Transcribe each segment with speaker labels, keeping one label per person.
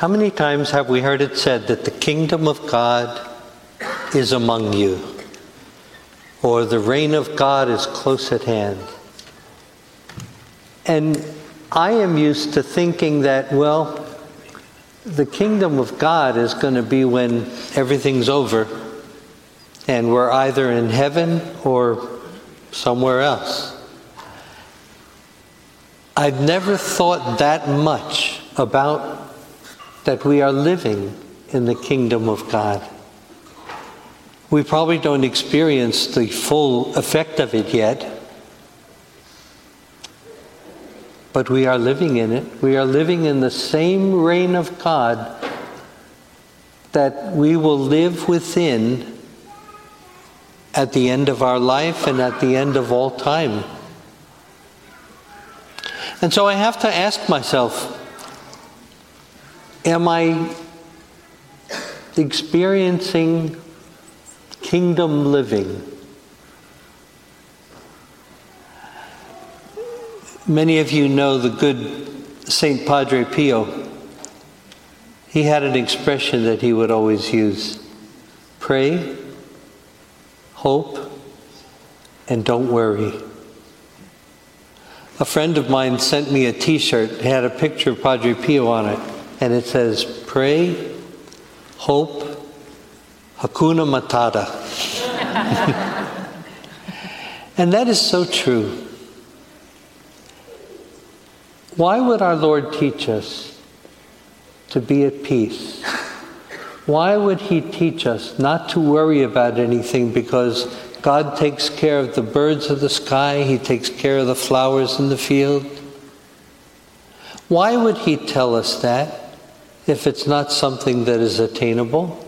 Speaker 1: How many times have we heard it said that the kingdom of God is among you? Or the reign of God is close at hand? And I am used to thinking that, well, the kingdom of God is going to be when everything's over and we're either in heaven or somewhere else. I've never thought that much about that we are living in the kingdom of God. We probably don't experience the full effect of it yet, but we are living in it. We are living in the same reign of God that we will live within at the end of our life and at the end of all time. And so I have to ask myself Am I experiencing kingdom living? Many of you know the good St. Padre Pio. He had an expression that he would always use pray, hope, and don't worry. A friend of mine sent me a t shirt, had a picture of Padre Pio on it and it says, Pray, hope, Hakuna Matata. and that is so true. Why would our Lord teach us to be at peace? Why would He teach us not to worry about anything because God takes care of the birds of the sky, He takes care of the flowers in the field? Why would He tell us that? If it's not something that is attainable?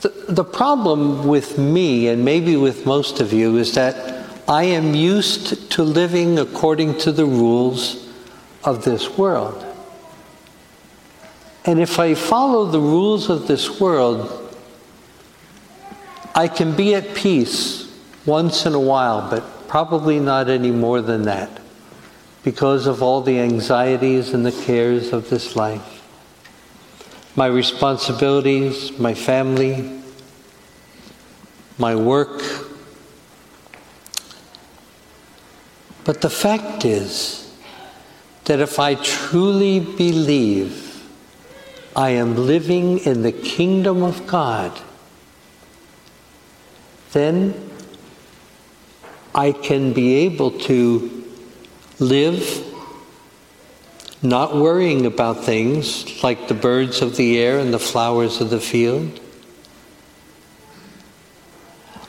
Speaker 1: The, the problem with me, and maybe with most of you, is that I am used to living according to the rules of this world. And if I follow the rules of this world, I can be at peace once in a while, but probably not any more than that because of all the anxieties and the cares of this life. My responsibilities, my family, my work. But the fact is that if I truly believe I am living in the kingdom of God, then I can be able to live not worrying about things like the birds of the air and the flowers of the field.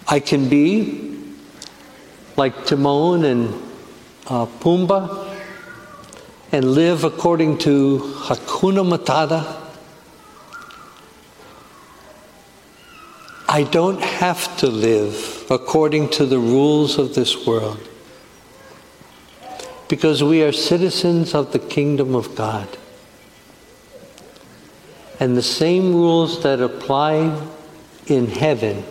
Speaker 1: I can be like Timon and uh, Pumbaa and live according to Hakuna Matata. I don't have to live according to the rules of this world because we are citizens of the kingdom of God. And the same rules that apply in heaven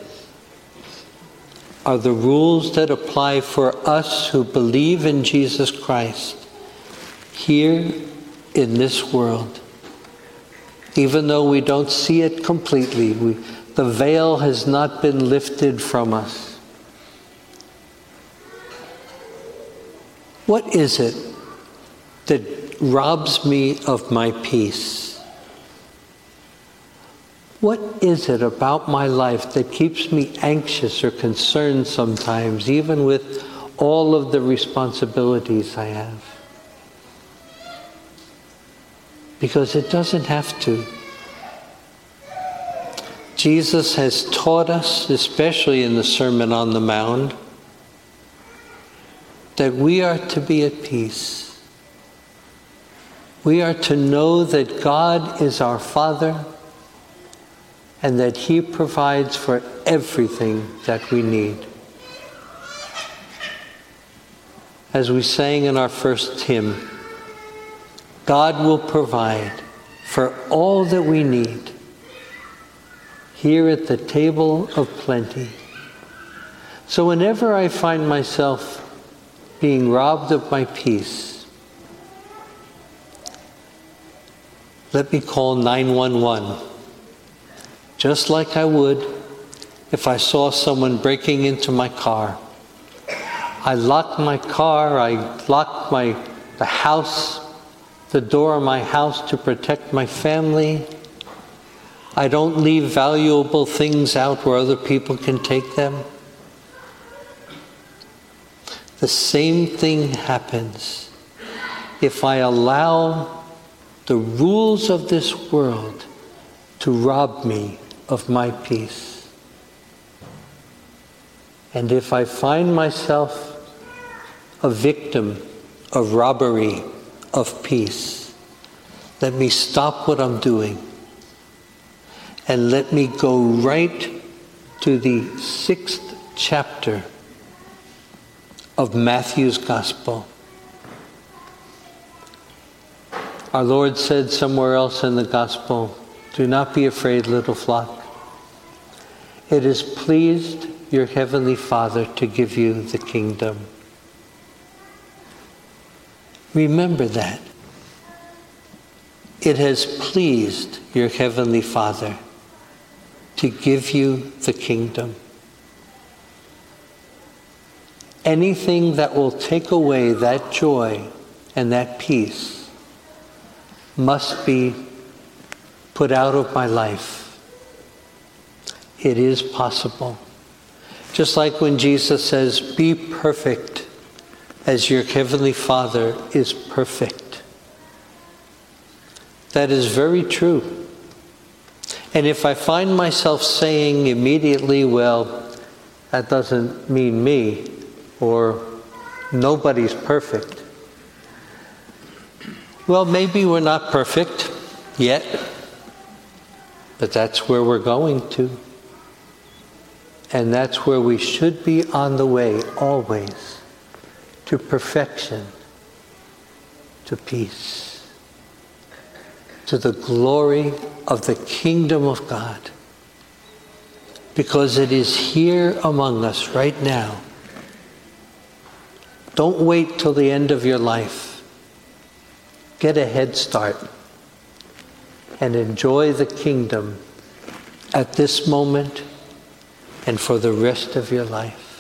Speaker 1: are the rules that apply for us who believe in Jesus Christ here in this world. Even though we don't see it completely, we, the veil has not been lifted from us. What is it that robs me of my peace? What is it about my life that keeps me anxious or concerned sometimes, even with all of the responsibilities I have? Because it doesn't have to. Jesus has taught us, especially in the Sermon on the Mount, that we are to be at peace. We are to know that God is our Father and that He provides for everything that we need. As we sang in our first hymn, God will provide for all that we need here at the table of plenty. So whenever I find myself being robbed of my peace, let me call 911, just like I would if I saw someone breaking into my car. I lock my car, I lock my, the house, the door of my house to protect my family. I don't leave valuable things out where other people can take them. The same thing happens if I allow the rules of this world to rob me of my peace. And if I find myself a victim of robbery of peace, let me stop what I'm doing and let me go right to the sixth chapter of Matthew's Gospel. Our Lord said somewhere else in the Gospel, Do not be afraid, little flock. It has pleased your Heavenly Father to give you the kingdom. Remember that. It has pleased your Heavenly Father to give you the kingdom anything that will take away that joy and that peace must be put out of my life. It is possible. Just like when Jesus says, Be perfect as your heavenly Father is perfect. That is very true. And if I find myself saying immediately, Well, that doesn't mean me, or nobody's perfect. Well, maybe we're not perfect yet, but that's where we're going to. And that's where we should be on the way always to perfection, to peace, to the glory of the kingdom of God. Because it is here among us right now don't wait till the end of your life. Get a head start and enjoy the kingdom at this moment and for the rest of your life.